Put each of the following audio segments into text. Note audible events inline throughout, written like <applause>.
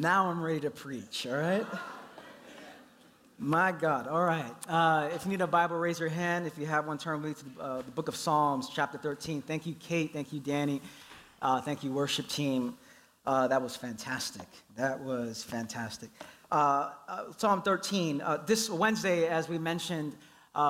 Now I'm ready to preach, all right? My God, all right. Uh, if you need a Bible, raise your hand. If you have one, turn with me to uh, the book of Psalms, chapter 13. Thank you, Kate. Thank you, Danny. Uh, thank you, worship team. Uh, that was fantastic. That was fantastic. Uh, uh, Psalm 13. this Wednesday, as we mentioned,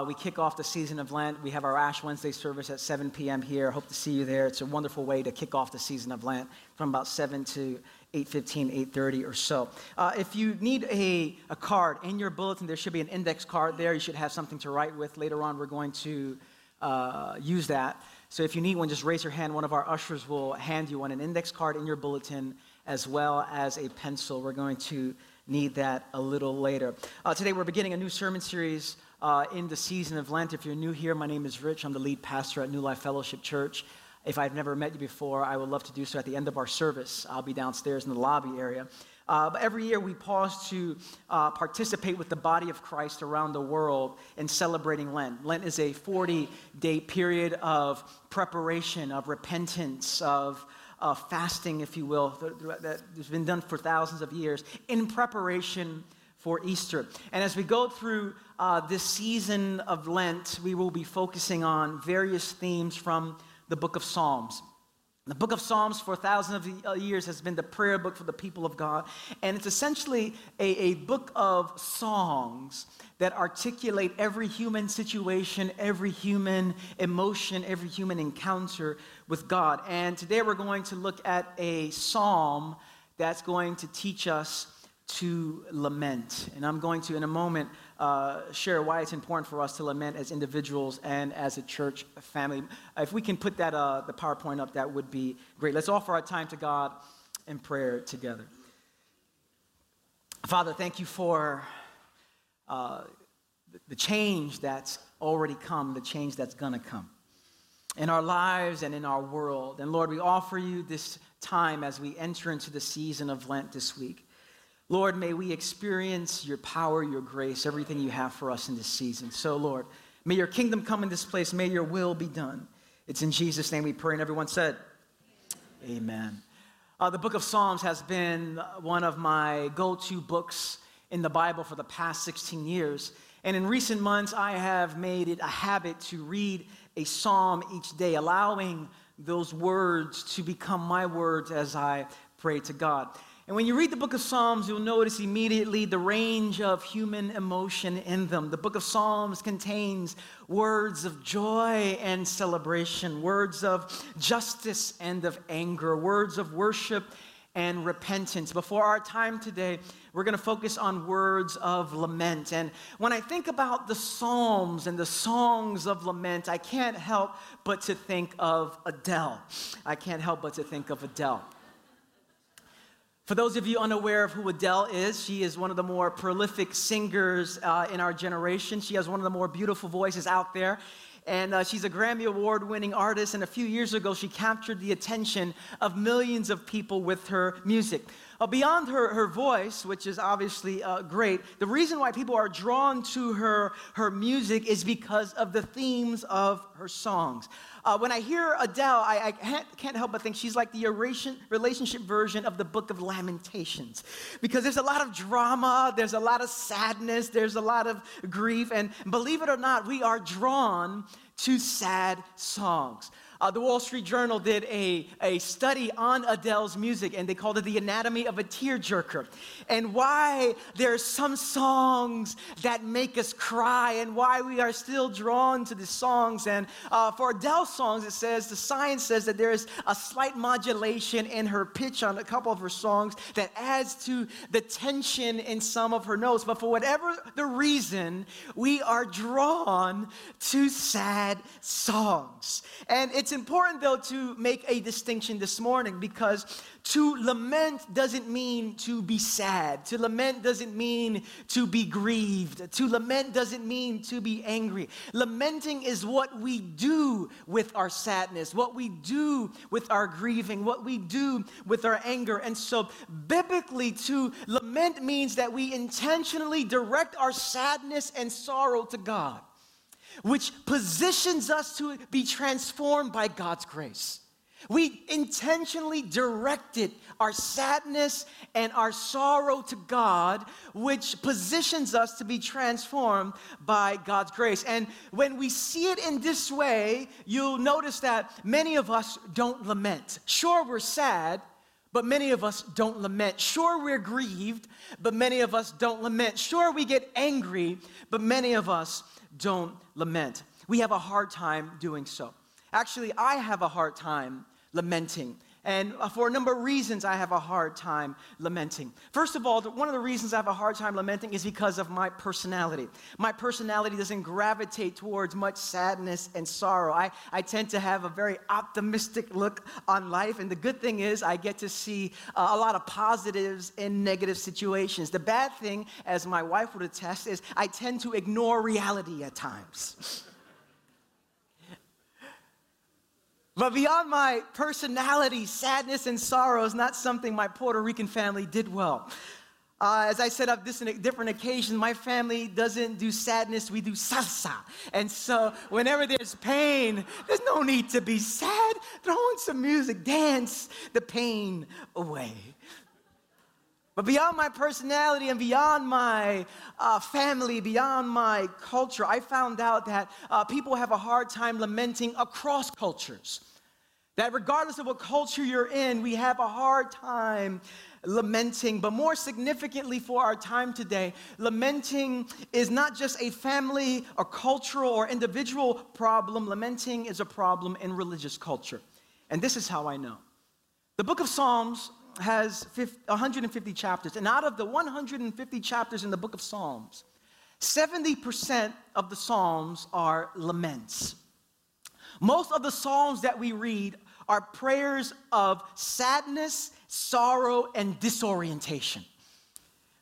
we kick off the season of Lent. We have our Ash Wednesday service at 7 p.m. here. Hope to see you there. It's a wonderful way to kick off the season of Lent from about 7 to 8.15, 8.30 or so. Uh, if you need a, a card in your bulletin, there should be an index card there. You should have something to write with. Later on, we're going to uh, use that. So if you need one, just raise your hand. One of our ushers will hand you one, an index card in your bulletin, as well as a pencil. We're going to need that a little later. Uh, today, we're beginning a new sermon series uh, in the season of Lent. If you're new here, my name is Rich. I'm the lead pastor at New Life Fellowship Church. If I've never met you before, I would love to do so at the end of our service. I'll be downstairs in the lobby area. Uh, but every year we pause to uh, participate with the body of Christ around the world in celebrating Lent. Lent is a 40 day period of preparation, of repentance, of uh, fasting, if you will, that has been done for thousands of years in preparation for Easter. And as we go through uh, this season of Lent, we will be focusing on various themes from the book of Psalms. The book of Psalms for thousands of uh, years has been the prayer book for the people of God. And it's essentially a, a book of songs that articulate every human situation, every human emotion, every human encounter with God. And today we're going to look at a psalm that's going to teach us to lament. And I'm going to, in a moment, uh, share why it's important for us to lament as individuals and as a church family. If we can put that, uh, the PowerPoint up, that would be great. Let's offer our time to God in prayer together. Father, thank you for uh, the change that's already come, the change that's going to come in our lives and in our world. And Lord, we offer you this time as we enter into the season of Lent this week. Lord, may we experience your power, your grace, everything you have for us in this season. So, Lord, may your kingdom come in this place. May your will be done. It's in Jesus' name we pray. And everyone said, Amen. Uh, the book of Psalms has been one of my go to books in the Bible for the past 16 years. And in recent months, I have made it a habit to read a psalm each day, allowing those words to become my words as I pray to God. And when you read the book of Psalms, you'll notice immediately the range of human emotion in them. The book of Psalms contains words of joy and celebration, words of justice and of anger, words of worship and repentance. Before our time today, we're going to focus on words of lament. And when I think about the Psalms and the songs of lament, I can't help but to think of Adele. I can't help but to think of Adele. For those of you unaware of who Adele is, she is one of the more prolific singers uh, in our generation. She has one of the more beautiful voices out there. And uh, she's a Grammy Award winning artist. And a few years ago, she captured the attention of millions of people with her music. Uh, beyond her, her voice, which is obviously uh, great, the reason why people are drawn to her, her music is because of the themes of her songs. Uh, when I hear Adele, I, I can't, can't, help but think she's like the relationship version of the book of Lamentations. Because there's a lot of drama, there's a lot of sadness, there's a lot of grief, and believe it or not, we are drawn to sad songs. Uh, the Wall Street Journal did a, a study on Adele's music, and they called it the anatomy of a tearjerker, and why there are some songs that make us cry, and why we are still drawn to the songs. And uh, for Adele's songs, it says the science says that there is a slight modulation in her pitch on a couple of her songs that adds to the tension in some of her notes. But for whatever the reason, we are drawn to sad songs, and it's it's important, though, to make a distinction this morning because to lament doesn't mean to be sad. To lament doesn't mean to be grieved. To lament doesn't mean to be angry. Lamenting is what we do with our sadness, what we do with our grieving, what we do with our anger. And so, biblically, to lament means that we intentionally direct our sadness and sorrow to God which positions us to be transformed by God's grace. We intentionally directed our sadness and our sorrow to God, which positions us to be transformed by God's grace. And when we see it in this way, you'll notice that many of us don't lament. Sure, we're sad, but many of us don't lament. Sure, we're grieved, but many of us don't lament. Sure, we get angry, but many of us don't lament. We have a hard time doing so. Actually, I have a hard time lamenting. And for a number of reasons, I have a hard time lamenting. First of all, one of the reasons I have a hard time lamenting is because of my personality. My personality doesn't gravitate towards much sadness and sorrow. I, I tend to have a very optimistic look on life. And the good thing is, I get to see uh, a lot of positives in negative situations. The bad thing, as my wife would attest, is I tend to ignore reality at times. But beyond my personality, sadness and sorrow is not something my Puerto Rican family did well. Uh, as I said on this different occasions, my family doesn't do sadness, we do salsa. And so whenever there's pain, there's no need to be sad. Throw in some music, dance the pain away. But beyond my personality and beyond my uh, family, beyond my culture, I found out that uh, people have a hard time lamenting across cultures. That regardless of what culture you're in, we have a hard time lamenting. But more significantly for our time today, lamenting is not just a family or cultural or individual problem, lamenting is a problem in religious culture. And this is how I know. The book of Psalms has 150 chapters, and out of the 150 chapters in the book of Psalms, 70% of the Psalms are laments. Most of the Psalms that we read are prayers of sadness, sorrow, and disorientation.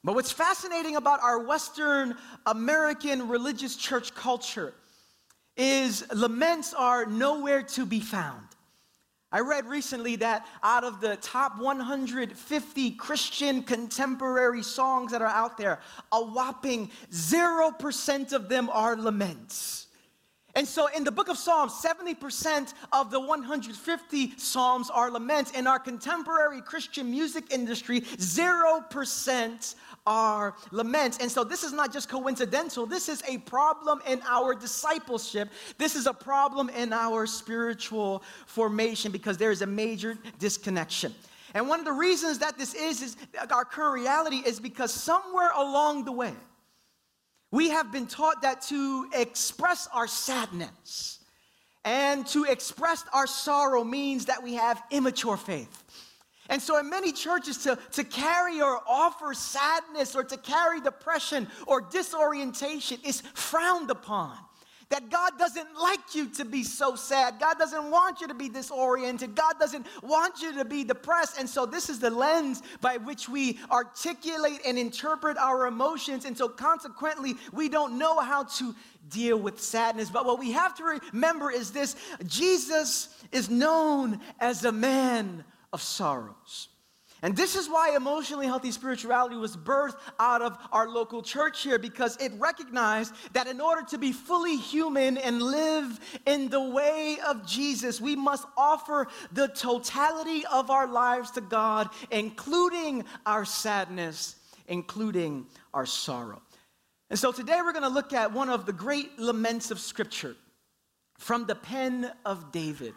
But what's fascinating about our Western American religious church culture is laments are nowhere to be found. I read recently that out of the top 150 Christian contemporary songs that are out there, a whopping 0% of them are laments. And so in the book of Psalms, 70% of the 150 Psalms are laments. In our contemporary Christian music industry, 0% are laments. And so this is not just coincidental, this is a problem in our discipleship. This is a problem in our spiritual formation because there is a major disconnection. And one of the reasons that this is, is our current reality is because somewhere along the way, we have been taught that to express our sadness and to express our sorrow means that we have immature faith. And so, in many churches, to, to carry or offer sadness or to carry depression or disorientation is frowned upon. That God doesn't like you to be so sad. God doesn't want you to be disoriented. God doesn't want you to be depressed. And so, this is the lens by which we articulate and interpret our emotions. And so, consequently, we don't know how to deal with sadness. But what we have to remember is this Jesus is known as a man of sorrows. And this is why emotionally healthy spirituality was birthed out of our local church here because it recognized that in order to be fully human and live in the way of Jesus, we must offer the totality of our lives to God, including our sadness, including our sorrow. And so today we're going to look at one of the great laments of Scripture from the pen of David.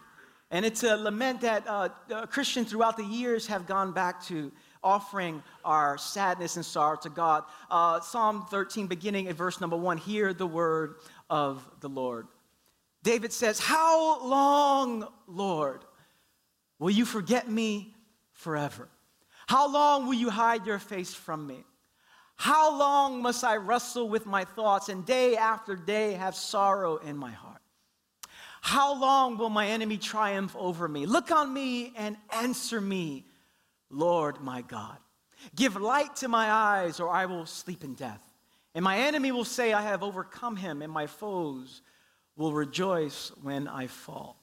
And it's a lament that uh, Christians throughout the years have gone back to offering our sadness and sorrow to God. Uh, Psalm 13, beginning at verse number one, hear the word of the Lord. David says, How long, Lord, will you forget me forever? How long will you hide your face from me? How long must I wrestle with my thoughts and day after day have sorrow in my heart? How long will my enemy triumph over me? Look on me and answer me, Lord my God. Give light to my eyes, or I will sleep in death. And my enemy will say, I have overcome him, and my foes will rejoice when I fall.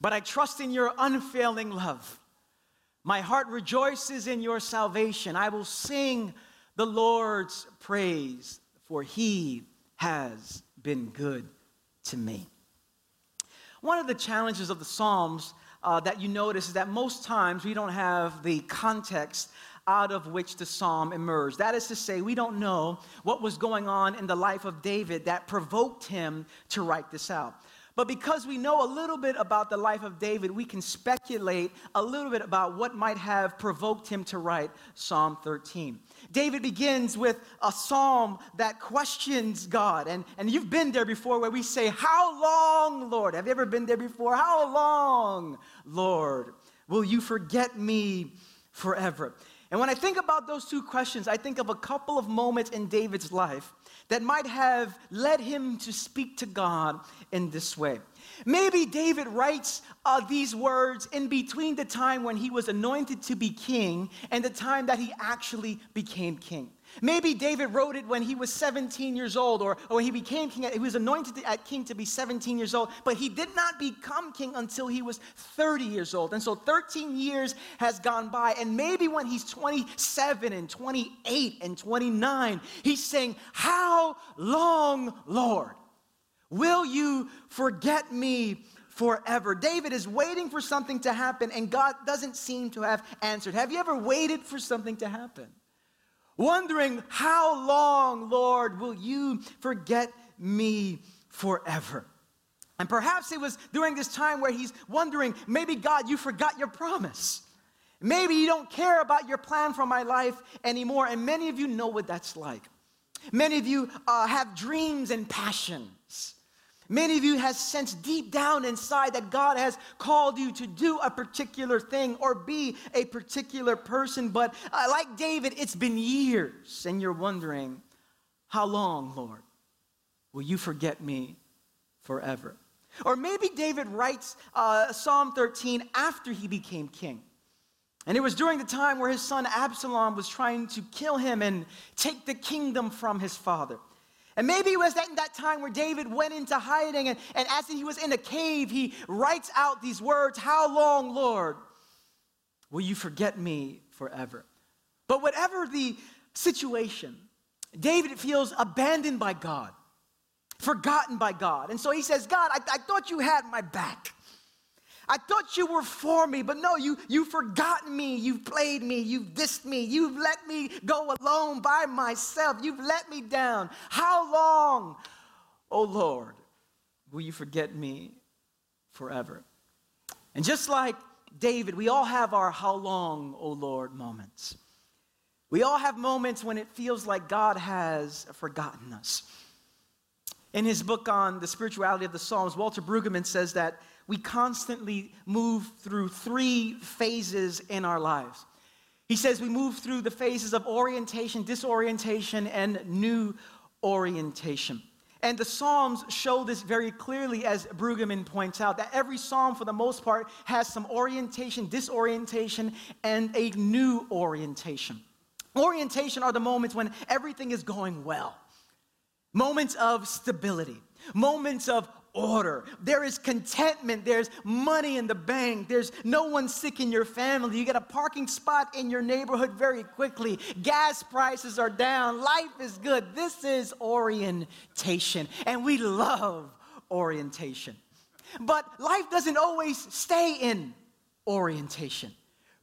But I trust in your unfailing love. My heart rejoices in your salvation. I will sing the Lord's praise, for he has been good to me. One of the challenges of the Psalms uh, that you notice is that most times we don't have the context out of which the psalm emerged. That is to say, we don't know what was going on in the life of David that provoked him to write this out. But because we know a little bit about the life of David, we can speculate a little bit about what might have provoked him to write Psalm 13. David begins with a psalm that questions God. And, and you've been there before where we say, How long, Lord? Have you ever been there before? How long, Lord, will you forget me forever? And when I think about those two questions, I think of a couple of moments in David's life that might have led him to speak to God in this way. Maybe David writes uh, these words in between the time when he was anointed to be king and the time that he actually became king. Maybe David wrote it when he was 17 years old, or, or when he became king. He was anointed at king to be 17 years old, but he did not become king until he was 30 years old. And so 13 years has gone by, and maybe when he's 27 and 28 and 29, he's saying, How long, Lord, will you forget me forever. David is waiting for something to happen, and God doesn't seem to have answered. Have you ever waited for something to happen? Wondering, How long, Lord, will you forget me forever? And perhaps it was during this time where he's wondering, maybe God, you forgot your promise. Maybe you don't care about your plan for my life anymore. And many of you know what that's like. Many of you uh, have dreams and passions. Many of you has sensed deep down inside that God has called you to do a particular thing or be a particular person, but uh, like David, it's been years, and you're wondering, how long, Lord, will you forget me forever? Or maybe David writes uh, Psalm 13 after he became king. And it was during the time where his son Absalom was trying to kill him and take the kingdom from his father. And maybe it was that, that time where David went into hiding, and, and as he was in a cave, he writes out these words How long, Lord, will you forget me forever? But whatever the situation, David feels abandoned by God, forgotten by God. And so he says, God, I, I thought you had my back. I thought you were for me, but no, you, you've forgotten me. You've played me. You've dissed me. You've let me go alone by myself. You've let me down. How long, oh Lord, will you forget me forever? And just like David, we all have our how long, oh Lord moments. We all have moments when it feels like God has forgotten us. In his book on the spirituality of the Psalms, Walter Brueggemann says that we constantly move through three phases in our lives. He says we move through the phases of orientation, disorientation, and new orientation. And the Psalms show this very clearly, as Brueggemann points out, that every Psalm, for the most part, has some orientation, disorientation, and a new orientation. Orientation are the moments when everything is going well, moments of stability, moments of order. There is contentment. There's money in the bank. There's no one sick in your family. You get a parking spot in your neighborhood very quickly. Gas prices are down. Life is good. This is orientation. And we love orientation. But life doesn't always stay in orientation.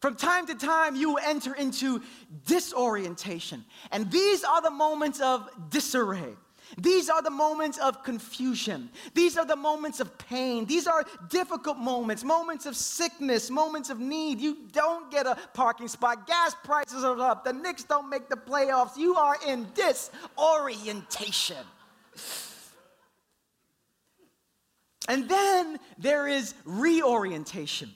From time to time, you enter into disorientation. And these are the moments of disarray. These are the moments of confusion. These are the moments of pain. These are difficult moments, moments of sickness, moments of need. You don't get a parking spot. Gas prices are up. The Knicks don't make the playoffs. You are in disorientation. And then there is reorientation.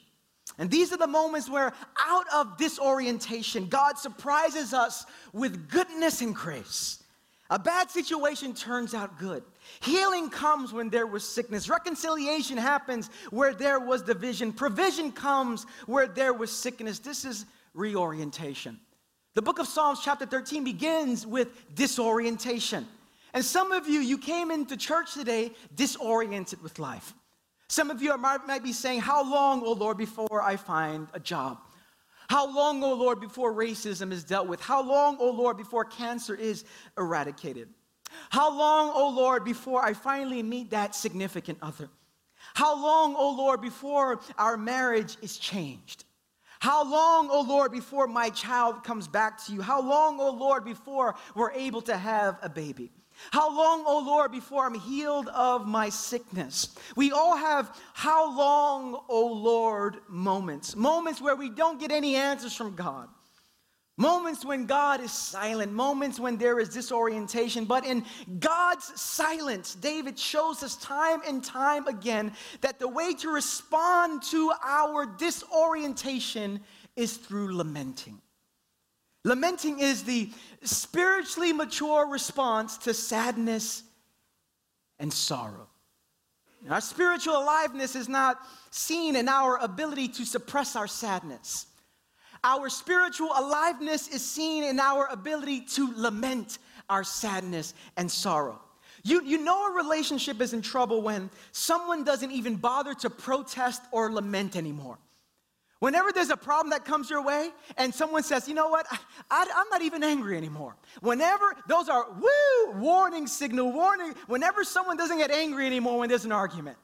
And these are the moments where, out of disorientation, God surprises us with goodness and grace. A bad situation turns out good. Healing comes when there was sickness. Reconciliation happens where there was division. Provision comes where there was sickness. This is reorientation. The book of Psalms, chapter 13, begins with disorientation. And some of you, you came into church today disoriented with life. Some of you might, be saying, How long, oh Lord, before I find a job? How long, O oh Lord, before racism is dealt with? How long, O oh Lord, before cancer is eradicated? How long, O Lord, before I finally meet that significant other? How long, O Lord, before our marriage is changed? How long, O Lord, before my child comes back to you? How long, O Lord, before we're able to have a baby? How long, O Lord, before I'm healed of my sickness? We all have how long, O Lord moments, moments where we don't get any answers from God. Moments when God is silent, moments when there is disorientation. But in God's silence, David shows us time and time again that the way to respond to our disorientation is through lamenting. Lamenting is the spiritually mature response to sadness and sorrow. Our spiritual aliveness is not seen in our ability to suppress our sadness. Our spiritual aliveness is seen in our ability to lament our sadness and sorrow. You, you know a relationship is in trouble when someone doesn't even bother to protest or lament anymore. Whenever there's a problem that comes your way and someone says, you know what, I, am not even angry anymore. Whenever, those are woo, warning signal, warning. Whenever someone doesn't get angry anymore when there's an argument.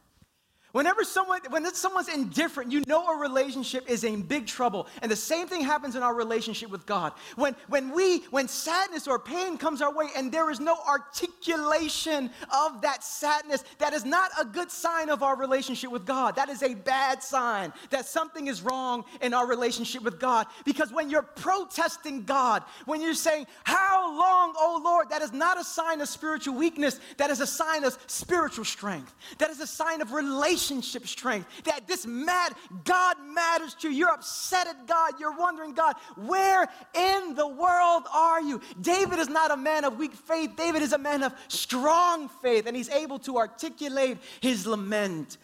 Whenever someone, when someone's indifferent, you know a relationship is in big trouble. And the same thing happens in our relationship with God. When, when we, when sadness or pain comes our way and there is no articulation of that sadness, that is not a good sign of our relationship with God. That is a bad sign that something is wrong in our relationship with God. Because when you're protesting God, when you're saying, How long, oh Lord, that is not a sign of spiritual weakness, that is a sign of spiritual strength. That is a sign of relationship relationship strength. That this mad, God matters to you. You're upset at God. You're wondering, God, where in the world are you? David is not a man of weak faith. David is a man of strong faith, and he's able to articulate his lament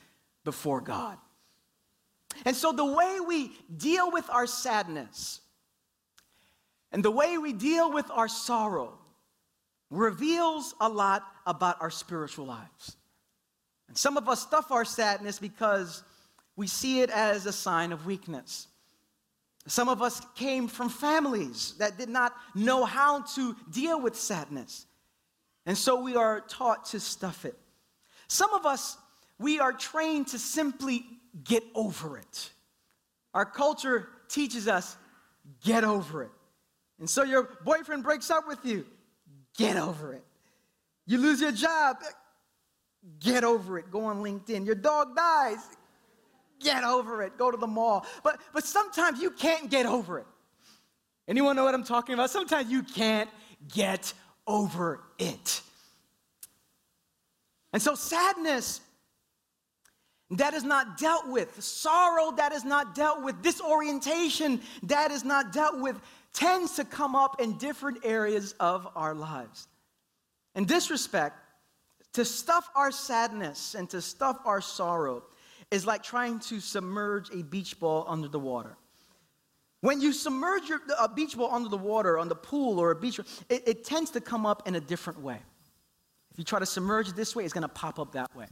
before God. And so the way we deal with our sadness and the way we deal with our sorrow reveals a lot about our spiritual lives. And some of us stuff our sadness because we see it as a sign of weakness. Some of us came from families that did not know how to deal with sadness. And so we are taught to stuff it. Some of us, we are trained to simply get over it. Our culture teaches us, get over it. And so your boyfriend breaks up with you, get over it. You lose your job, Get over it. Go on LinkedIn. Your dog dies. Get over it. Go to the mall. But, but sometimes you can't get over it. Anyone know what I'm talking about? Sometimes you can't get over it. And so, sadness that is not dealt with, sorrow that is not dealt with, disorientation that is not dealt with, tends to come up in different areas of our lives. In this respect, to stuff our sadness and to stuff our sorrow is like trying to submerge a beach ball under the water. When you submerge your, a beach ball under the water, on the pool or a beach, it, it tends to come up in a different way. If you try to submerge it this way, it's going to pop up that way.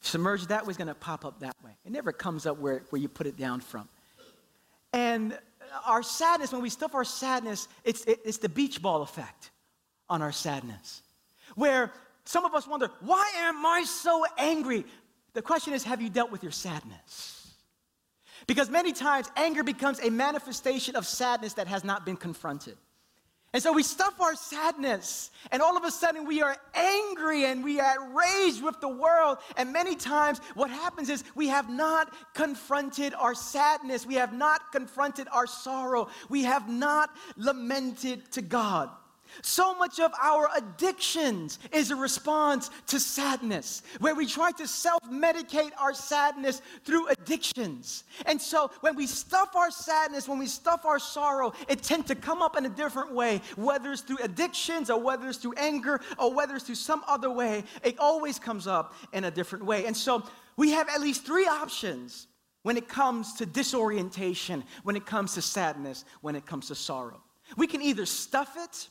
Submerge that way, it's going to pop up that way. It never comes up where, where you put it down from. And our sadness, when we stuff our sadness, it's, it, it's the beach ball effect on our sadness. Where some of us wonder, why am I so angry? The question is, have you dealt with your sadness? Because many times anger becomes a manifestation of sadness that has not been confronted. And so we stuff our sadness, and all of a sudden we are angry and we are raged with the world. And many times what happens is we have not confronted our sadness, we have not confronted our sorrow, we have not lamented to God. So much of our addictions is a response to sadness, where we try to self medicate our sadness through addictions. And so when we stuff our sadness, when we stuff our sorrow, it tends to come up in a different way, whether it's through addictions or whether it's through anger or whether it's through some other way, it always comes up in a different way. And so we have at least three options when it comes to disorientation, when it comes to sadness, when it comes to sorrow. We can either stuff it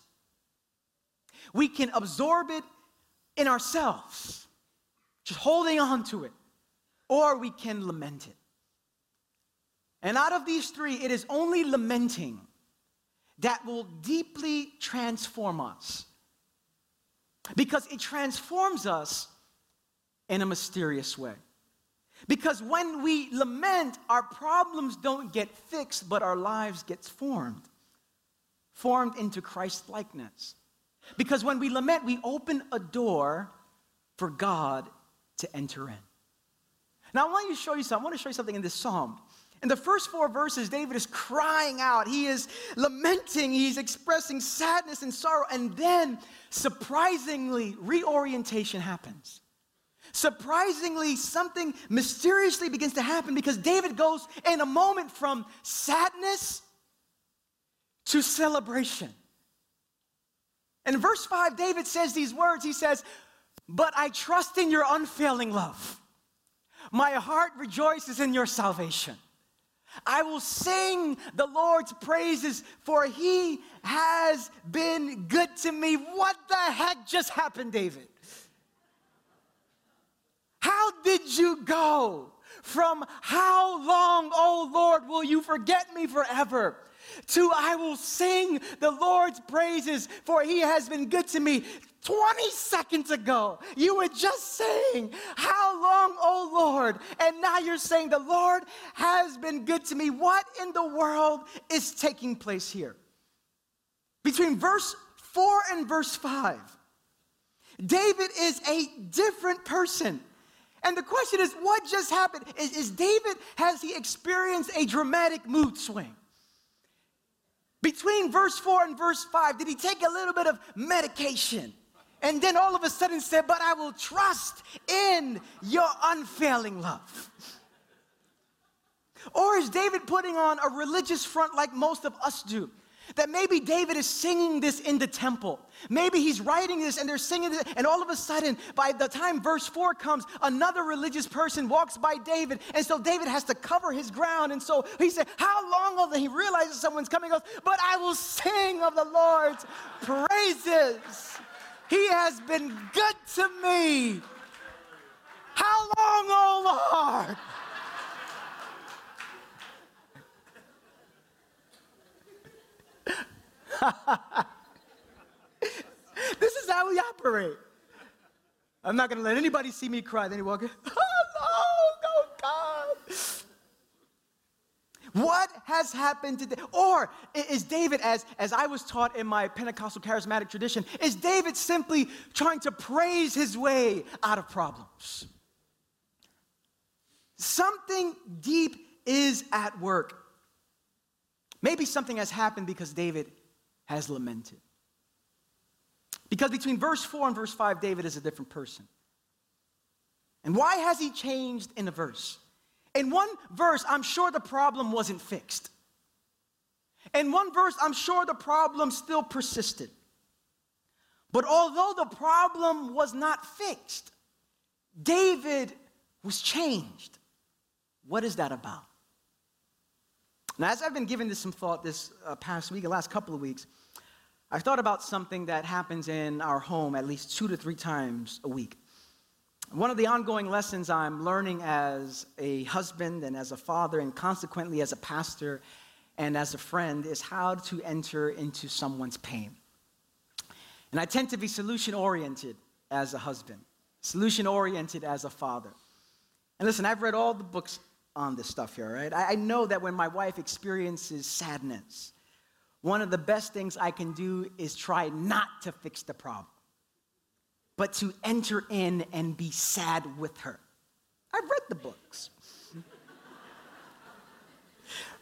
we can absorb it in ourselves, just holding on to it, or we can lament it. And out of these three, it is only lamenting that will deeply transform us because it transforms us in a mysterious way. Because when we lament, our problems don't get fixed, but our lives gets formed. Formed into Christ likeness. Because when we lament, we open a door for God to enter in. Now I want to show you something. I want to show you something in this psalm. In the first four verses, David is crying out. He is lamenting. He's expressing sadness and sorrow. And then, surprisingly, reorientation happens. Surprisingly, something mysteriously begins to happen because David goes in a moment from sadness to celebration. In verse 5, David says these words He says, But I trust in your unfailing love. My heart rejoices in your salvation. I will sing the Lord's praises, for he has been good to me. What the heck just happened, David? How did you go from how long, oh Lord, will you forget me forever? To I will sing the Lord's praises, for he has been good to me. 20 seconds ago, you were just saying, How long, oh Lord? And now you're saying, The Lord has been good to me. What in the world is taking place here? Between verse 4 and verse 5, David is a different person. And the question is, what just happened? Is, is David, has he experienced a dramatic mood swing? Between verse 4 and verse 5, did he take a little bit of medication? And then all of a sudden said, But I will trust in your unfailing love. Or is David putting on a religious front like most of us do? That maybe David is singing this in the temple. Maybe he's writing this and they're singing this, and all of a sudden, by the time verse 4 comes, another religious person walks by David, and so David has to cover his ground. And so he said, How long will he realizes someone's coming? Goes, But I will sing of the Lord's praises. He has been good to me. How long, oh Lord? <laughs> this is how we operate. I'm not going to let anybody see me cry. Then he walk in. <laughs> Oh God. What has happened today? Or is David, as, as I was taught in my Pentecostal charismatic tradition, is David simply trying to praise his way out of problems? Something deep is at work. Maybe something has happened because David has lamented. Because between verse 4 and verse 5, David is a different person. And why has he changed in a verse? In one verse, I'm sure the problem wasn't fixed. In one verse, I'm sure the problem still persisted. But although the problem was not fixed, David was changed. What is that about? Now, as I've been giving this some thought this uh, past week, the last couple of weeks, I've thought about something that happens in our home at least two to three times a week. One of the ongoing lessons I'm learning as a husband and as a father, and consequently as a pastor and as a friend, is how to enter into someone's pain. And I tend to be solution oriented as a husband, solution oriented as a father. And listen, I've read all the books on this stuff here, right? I know that when my wife experiences sadness, one of the best things I can do is try not to fix the problem but to enter in and be sad with her. I've read the books. <laughs>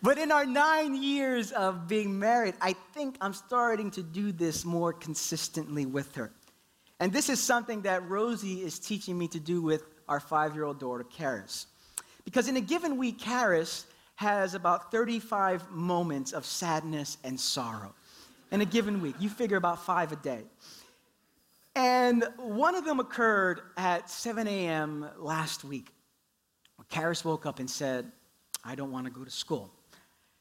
but in our nine years of being married, I think I'm starting to do this more consistently with her. And this is something that Rosie is teaching me to do with our five year old daughter, Karis. Because in a given week, Karis has about 35 moments of sadness and sorrow. In a given week, you figure about five a day. And one of them occurred at 7 a.m. last week. Karis woke up and said, I don't want to go to school.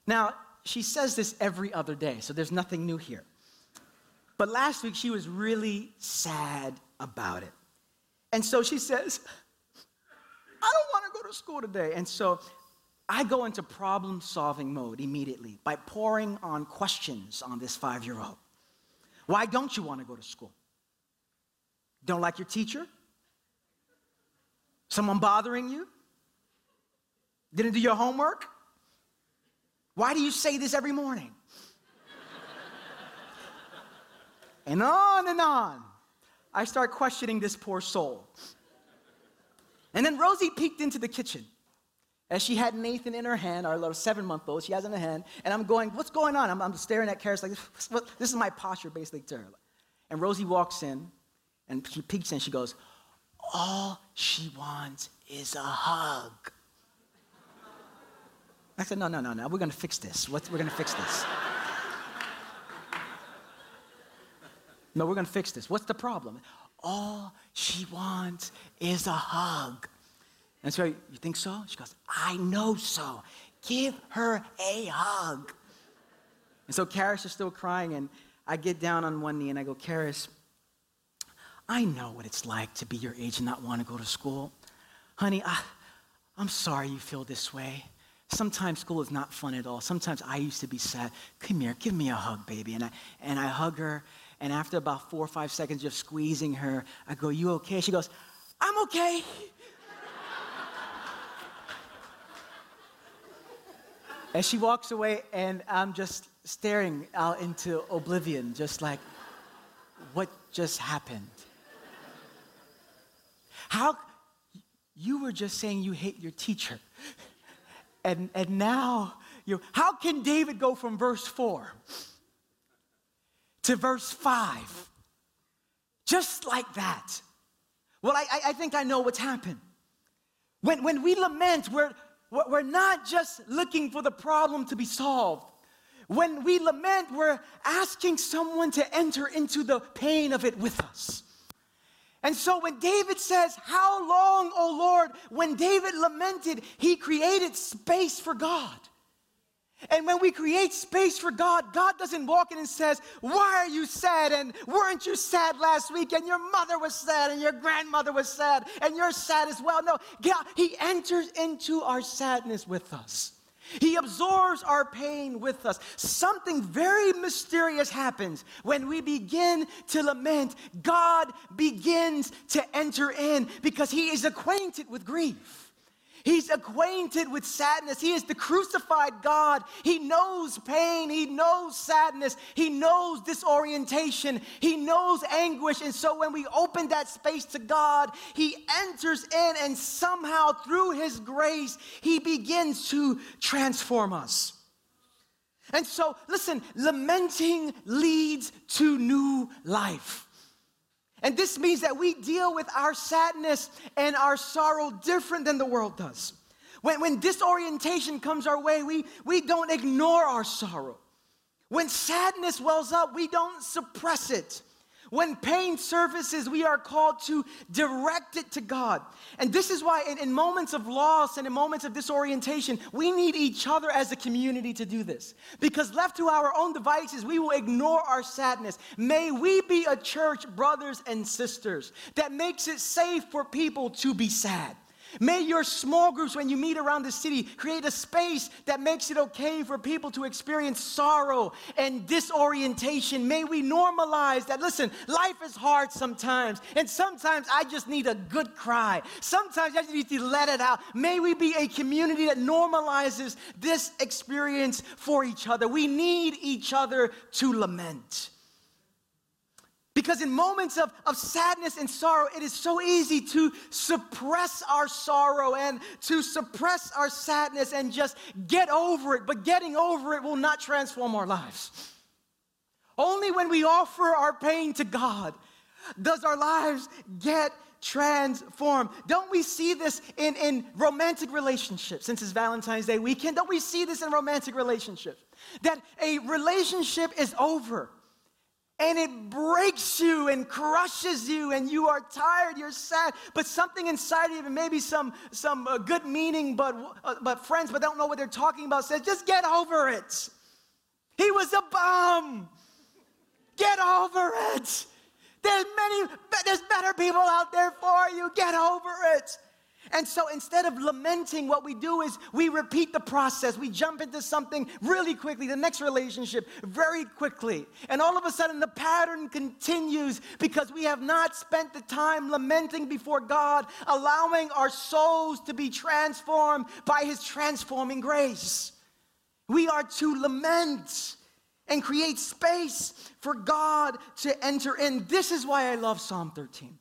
Now, she says this every other day, so there's nothing new here. But last week, she was really sad about it. And so she says, I don't want to go to school today. And so I go into problem solving mode immediately by pouring on questions on this five year old. Why don't you want to go to school? Don't like your teacher? Someone bothering you? Didn't do your homework? Why do you say this every morning? <laughs> and on and on. I start questioning this poor soul. And then Rosie peeked into the kitchen. And she had Nathan in her hand, our little seven month old, she has in her hand. And I'm going, What's going on? I'm, I'm staring at Karis like, This is my posture basically to her. And Rosie walks in and she peeks in. She goes, All she wants is a hug. I said, No, no, no, no. We're to fix this. We're to fix this. no, we're to fix this. What's the problem? All she wants is a hug. And so, you think so? She goes, I know so. Give her a hug. And so Karis is still crying, and I get down on one knee and I go, Karis, I know what it's like to be your age and not want to go to school. Honey, I, I'm sorry you feel this way. Sometimes school is not fun at all. Sometimes I used to be sad. Come here, give me a hug, baby. And I, and I hug her, and after about four or five seconds of squeezing her, I go, You okay? She goes, I'm okay. And she walks away, and I'm just staring out into oblivion, just like, What just happened? How you were just saying you hate your teacher. And, and now you how can David go from verse 4 to verse 5? Just like that. Well, I, I think I know what's happened. When, when we lament, we're, we're not just looking for the problem to be solved. When we lament, we're asking someone to enter into the pain of it with us. And so when David says, How long, O Lord? When David lamented, he created space for God. And when we create space for God, God doesn't walk in and says, Why are you sad? And weren't you sad last week? And your mother was sad, and your grandmother was sad, and you're sad as well. No, God, He enters into our sadness with us. He absorbs our pain with us. Something very mysterious happens when we begin to lament. God begins to enter in because He is acquainted with grief. He's acquainted with sadness. He is the crucified God. He knows pain. He knows sadness. He knows disorientation. He knows anguish. And so when we open that space to God, He enters in and somehow through His grace, He begins to transform us. And so, listen, lamenting leads to new life. And this means that we deal with our sadness and our sorrow different than the world does. When, when disorientation comes our way, we, we don't ignore our sorrow. When sadness wells up, we don't suppress it. When pain surfaces, we are called to direct it to God. And this is why, in, in, moments of loss and in moments of disorientation, we need each other as a community to do this. Because left to our own devices, we will ignore our sadness. May we be a church, brothers and sisters, that makes it safe for people to be sad. May your small groups, when you meet around the city, create a space that makes it okay for people to experience sorrow and disorientation. May we normalize that. Listen, life is hard sometimes, and sometimes I just need a good cry. Sometimes I just need to let it out. May we be a community that normalizes this experience for each other. We need each other to lament. Because in moments of, of sadness and sorrow, it is so easy to suppress our sorrow and to suppress our sadness and just get over it. But getting over it will not transform our lives. Only when we offer our pain to God does our lives get transformed. Don't we see this in, in romantic relationships? Since it's Valentine's Day weekend, don't we see this in romantic relationships? That a relationship is over and it breaks you and crushes you and you are tired you're sad but something inside of you maybe some some uh, good meaning but uh, but friends but don't know what they're talking about says just get over it. He was a bum. Get over it. There's many there's better people out there for you. Get over it And so instead of lamenting, what we do is we repeat the process. We jump into something really quickly, the next relationship very quickly. And all of a sudden, the pattern continues because we have not spent the time lamenting before God, allowing our souls to be transformed by His transforming grace. We are to lament and create space for God to enter in. This is why I love Psalm 13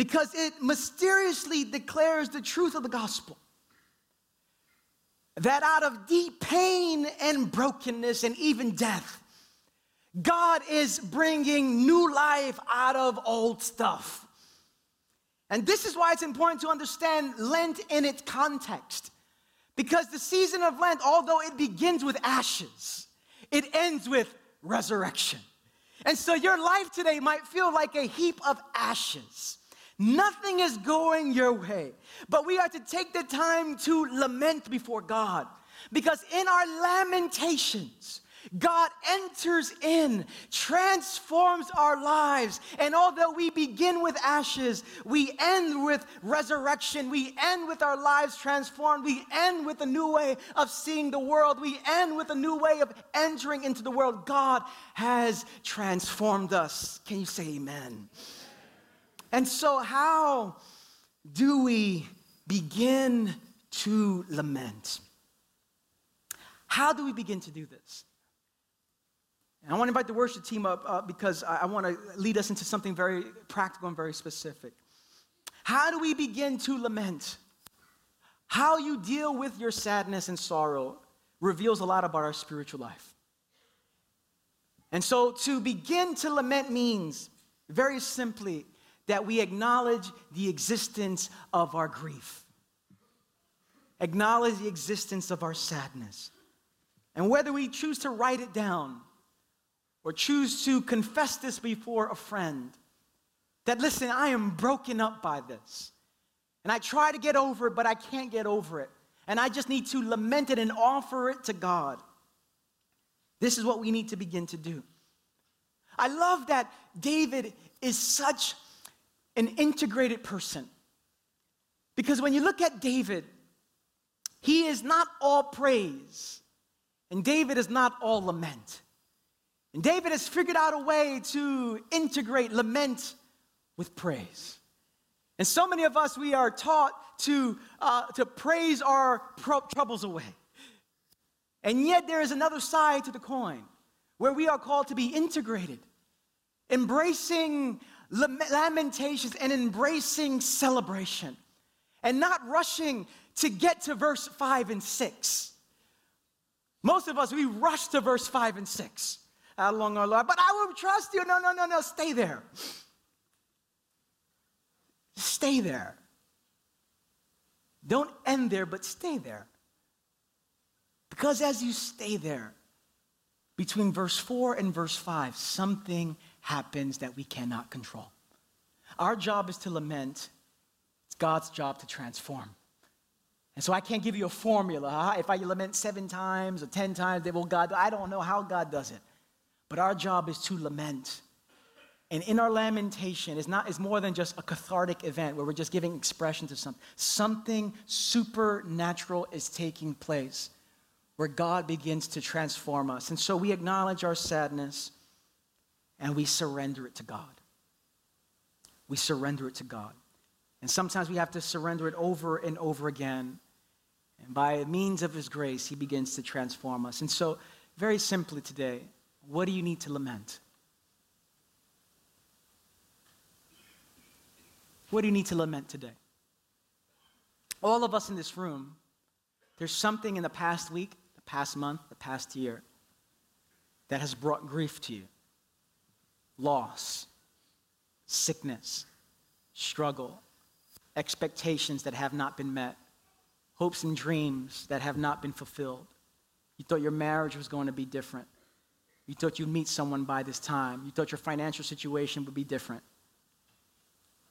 because it mysteriously declares the truth of the gospel. That out of deep pain and brokenness and even death, God is bringing new life out of old stuff. And this is why it's important to understand Lent in its context. Because the season of Lent, although it begins with ashes, it ends with resurrection. And so your life today might feel like a heap of ashes. Nothing is going your way. But we are to take the time to lament before God. Because in our lamentations, God enters in, transforms our lives. And although we begin with ashes, we end with resurrection. We end with our lives transformed. We end with a new way of seeing the world. We end with a new way of entering into the world. God has transformed us. Can you say amen? And so, how do we begin to lament? How do we begin to do this? And I want to invite the worship team up uh, because I, I want to lead us into something very practical and very specific. How do we begin to lament? How you deal with your sadness and sorrow reveals a lot about our spiritual life. And so to begin to lament means, very simply, that we acknowledge the existence of our grief, acknowledge the existence of our sadness. And whether we choose to write it down or choose to confess this before a friend, that listen, I am broken up by this. And I try to get over it, but I can't get over it. And I just need to lament it and offer it to God. This is what we need to begin to do. I love that David is such an integrated person. Because when you look at David, he is not all praise, and David is not all lament. And David has figured out a way to integrate lament with praise. And so many of us, we are taught to, uh, to praise our pro- troubles away. And yet, there is another side to the coin where we are called to be integrated, embracing lamentations and embracing celebration and not rushing to get to verse 5 and 6. Most of us, we rush to verse 5 and 6 ah, along our life, but I will trust you. No, no, no, no, stay there. Stay there. Don't end there, but stay there. Because as you stay there, between verse 4 and verse 5, something happens that we cannot control. Our job is to lament, it's God's job to transform. And so I can't give you a formula. Huh? If I lament seven times or ten times, they will God. I don't know how God does it. But our job is to lament. And in our lamentation, it's not it's more than just a cathartic event where we're just giving expression to something. Something supernatural is taking place where God begins to transform us. And so we acknowledge our sadness and we surrender it to God. We surrender it to God. And sometimes we have to surrender it over and over again. And by means of His grace, He begins to transform us. And so, very simply today, what do you need to lament? What do you need to lament today? All of us in this room, there's something in the past week, the past month, the past year that has brought grief to you loss, sickness, struggle, expectations that have not been met, hopes and dreams that have not been fulfilled. You thought your marriage was going to be different. You thought you'd meet someone by this time. You thought your financial situation would be different.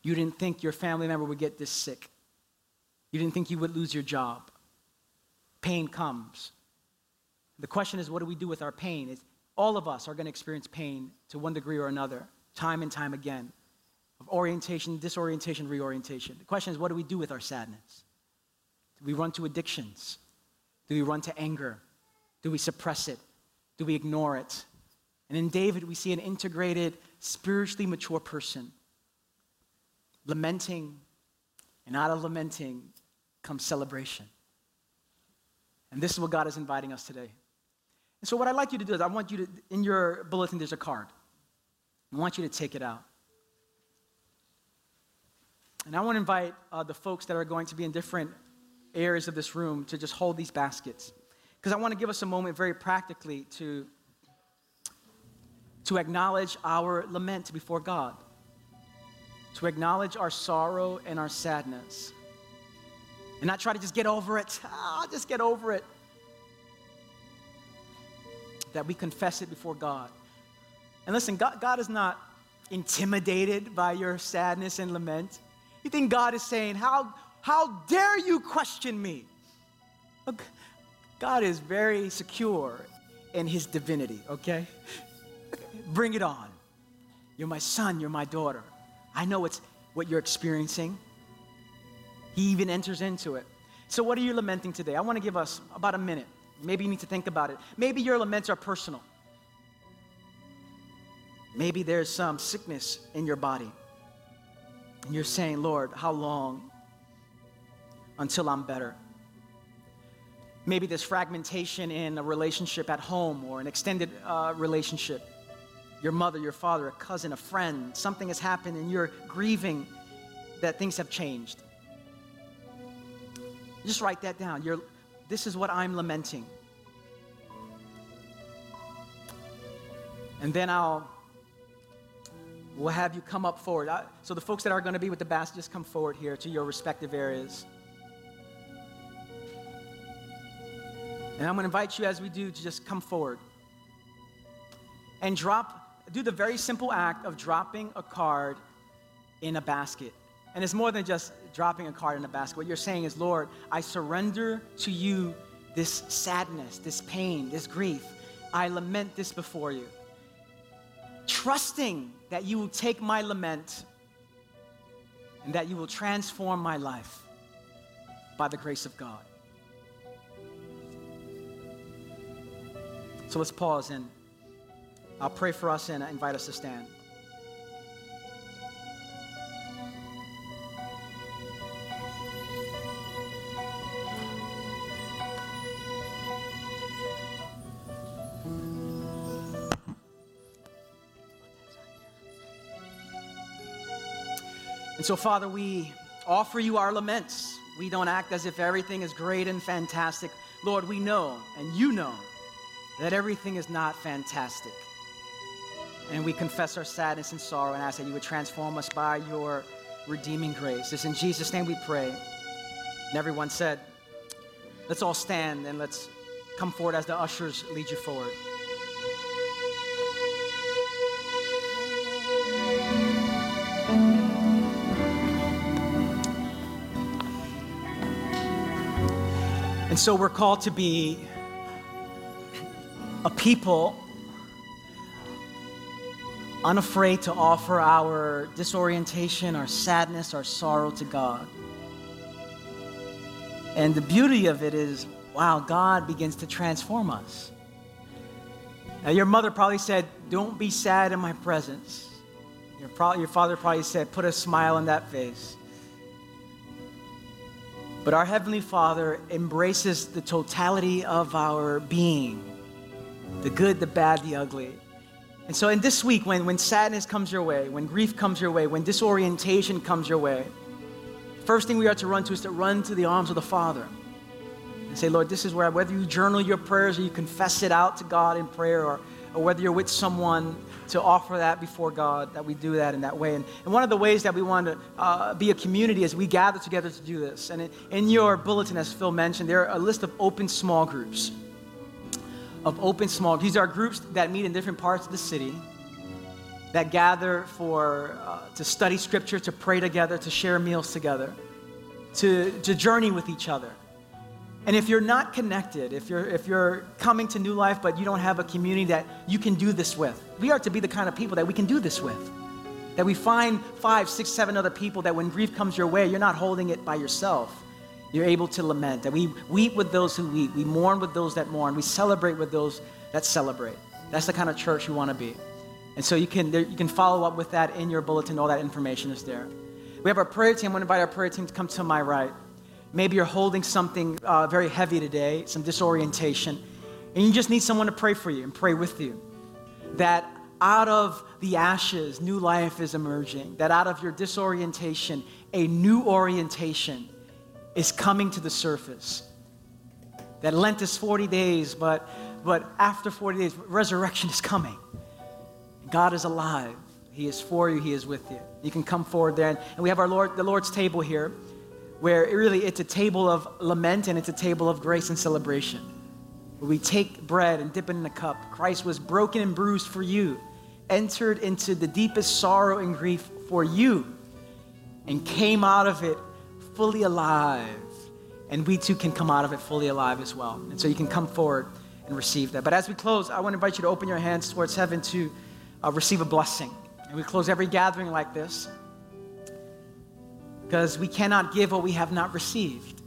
You didn't think your family member would get this sick. You didn't think you would lose your job. Pain comes. The question is, what do we do with our pain? It's, all of us are going to experience pain to one degree or another, time and time again. of orientation, disorientation, reorientation. The question is, what do we do with our sadness? Do we run to addictions? Do we run to anger? Do we suppress it? Do we ignore it? And in David, we see an integrated, spiritually mature person lamenting, and out of lamenting comes celebration. And this is what God is inviting us today. And so, what I'd like you to do is, I want you to, in your bulletin, there's a card. I want you to take it out. And I want to invite uh, the folks that are going to be in different areas of this room to just hold these baskets. Because I want to give us a moment very practically to, to acknowledge our lament before God, to acknowledge our sorrow and our sadness, and not try to just get over it. Ah, just get over it. That we confess it before God. And listen, God, God is not intimidated by your sadness and lament. You think God is saying, How, how dare you question me? Look, God is very secure in his divinity, okay? Bring it on. You're my son, you're my daughter. I know it's what you're experiencing. He even enters into it. So, what are you lamenting today? I want to give us about a minute. Maybe you need to think about it. Maybe your laments are personal. Maybe there's some sickness in your body. And you're saying, Lord, how long until I'm better? Maybe there's fragmentation in a relationship at home or an extended uh, relationship. Your mother, your father, a cousin, a friend, something has happened and you're grieving that things have changed. Just write that down. You're, this is what I'm lamenting. And then I'll we'll have you come up forward. I, so the folks that are going to be with the basket, just come forward here to your respective areas. And I'm going to invite you as we do to just come forward and drop, do the very simple act of dropping a card in a basket. And it's more than just dropping a card in a basket. What you're saying is, Lord, I surrender to you this sadness, this pain, this grief. I lament this before you. Trusting that you will take my lament and that you will transform my life by the grace of God. So let's pause and I'll pray for us and invite us to stand. So, Father, we offer you our laments. We don't act as if everything is great and fantastic. Lord, we know, and you know, that everything is not fantastic. And we confess our sadness and sorrow and ask that you would transform us by your redeeming grace. It's in Jesus' name we pray. And everyone said, let's all stand and let's come forward as the ushers lead you forward. And so we're called to be a people unafraid to offer our disorientation, our sadness, our sorrow to God. And the beauty of it is, wow, God begins to transform us. Now, your mother probably said, Don't be sad in my presence. Your, pro- your father probably said, Put a smile on that face. But our Heavenly Father embraces the totality of our being the good, the bad, the ugly. And so, in this week, when, when sadness comes your way, when grief comes your way, when disorientation comes your way, first thing we are to run to is to run to the arms of the Father and say, Lord, this is where, whether you journal your prayers or you confess it out to God in prayer, or, or whether you're with someone to offer that before God, that we do that in that way. And, and one of the ways that we want to uh, be a community is we gather together to do this. And in, in your bulletin, as Phil mentioned, there are a list of open small groups of open small. These are groups that meet in different parts of the city that gather for uh, to study scripture, to pray together, to share meals together, to, to journey with each other. And if you're not connected, if you're if you're coming to New Life but you don't have a community that you can do this with, we are to be the kind of people that we can do this with. That we find five, six, seven other people that when grief comes your way, you're not holding it by yourself. You're able to lament. That we weep with those who weep. We mourn with those that mourn. We celebrate with those that celebrate. That's the kind of church you want to be. And so you can, you can follow up with that in your bulletin. All that information is there. We have our prayer team. I'm going to invite our prayer team to come to my right. Maybe you're holding something uh, very heavy today, some disorientation, and you just need someone to pray for you and pray with you. That out of the ashes, new life is emerging. That out of your disorientation, a new orientation is coming to the surface. That Lent is 40 days, but, but after 40 days, resurrection is coming. God is alive. He is for you, He is with you. You can come forward there. And, we have our Lord, the Lord's table here, where it really it's a table of lament and it's a table of grace and celebration. Where we take bread and dip it in a cup. Christ was broken and bruised for you, entered into the deepest sorrow and grief for you, and came out of it fully alive. And we too can come out of it fully alive as well. And so you can come forward and receive that. But as we close, I want to invite you to open your hands towards heaven to uh, receive a blessing. And we close every gathering like this because we cannot give what we have not received.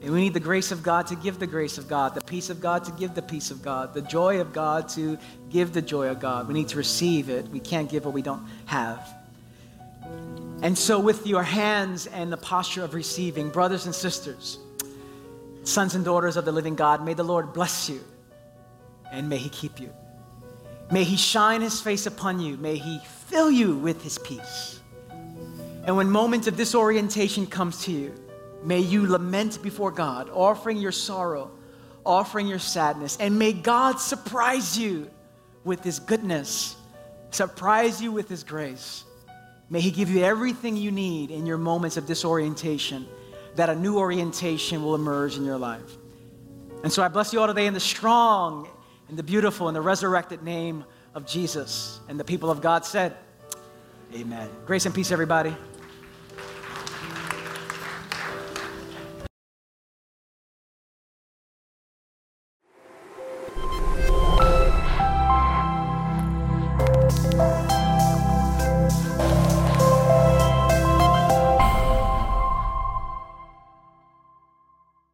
And we need the grace of God to give the grace of God, the peace of God to give the peace of God, the joy of God to give the joy of God. We need to receive it. We can't give what we don't have. And so, with your hands and the posture of receiving, brothers and sisters, sons and daughters of the living God, may the Lord bless you and may He keep you. May He shine His face upon you. May He fill you with His peace. And when moments of disorientation comes to you, may you lament before God, offering your sorrow, offering your sadness, and may God surprise you with His goodness, surprise you with His grace. May He give you everything you need in your moments of disorientation, that a new orientation will emerge in your life. And so I bless you all today in the strong in the beautiful and the resurrected name of Jesus. And the people of God said, Amen. Grace and peace, everybody.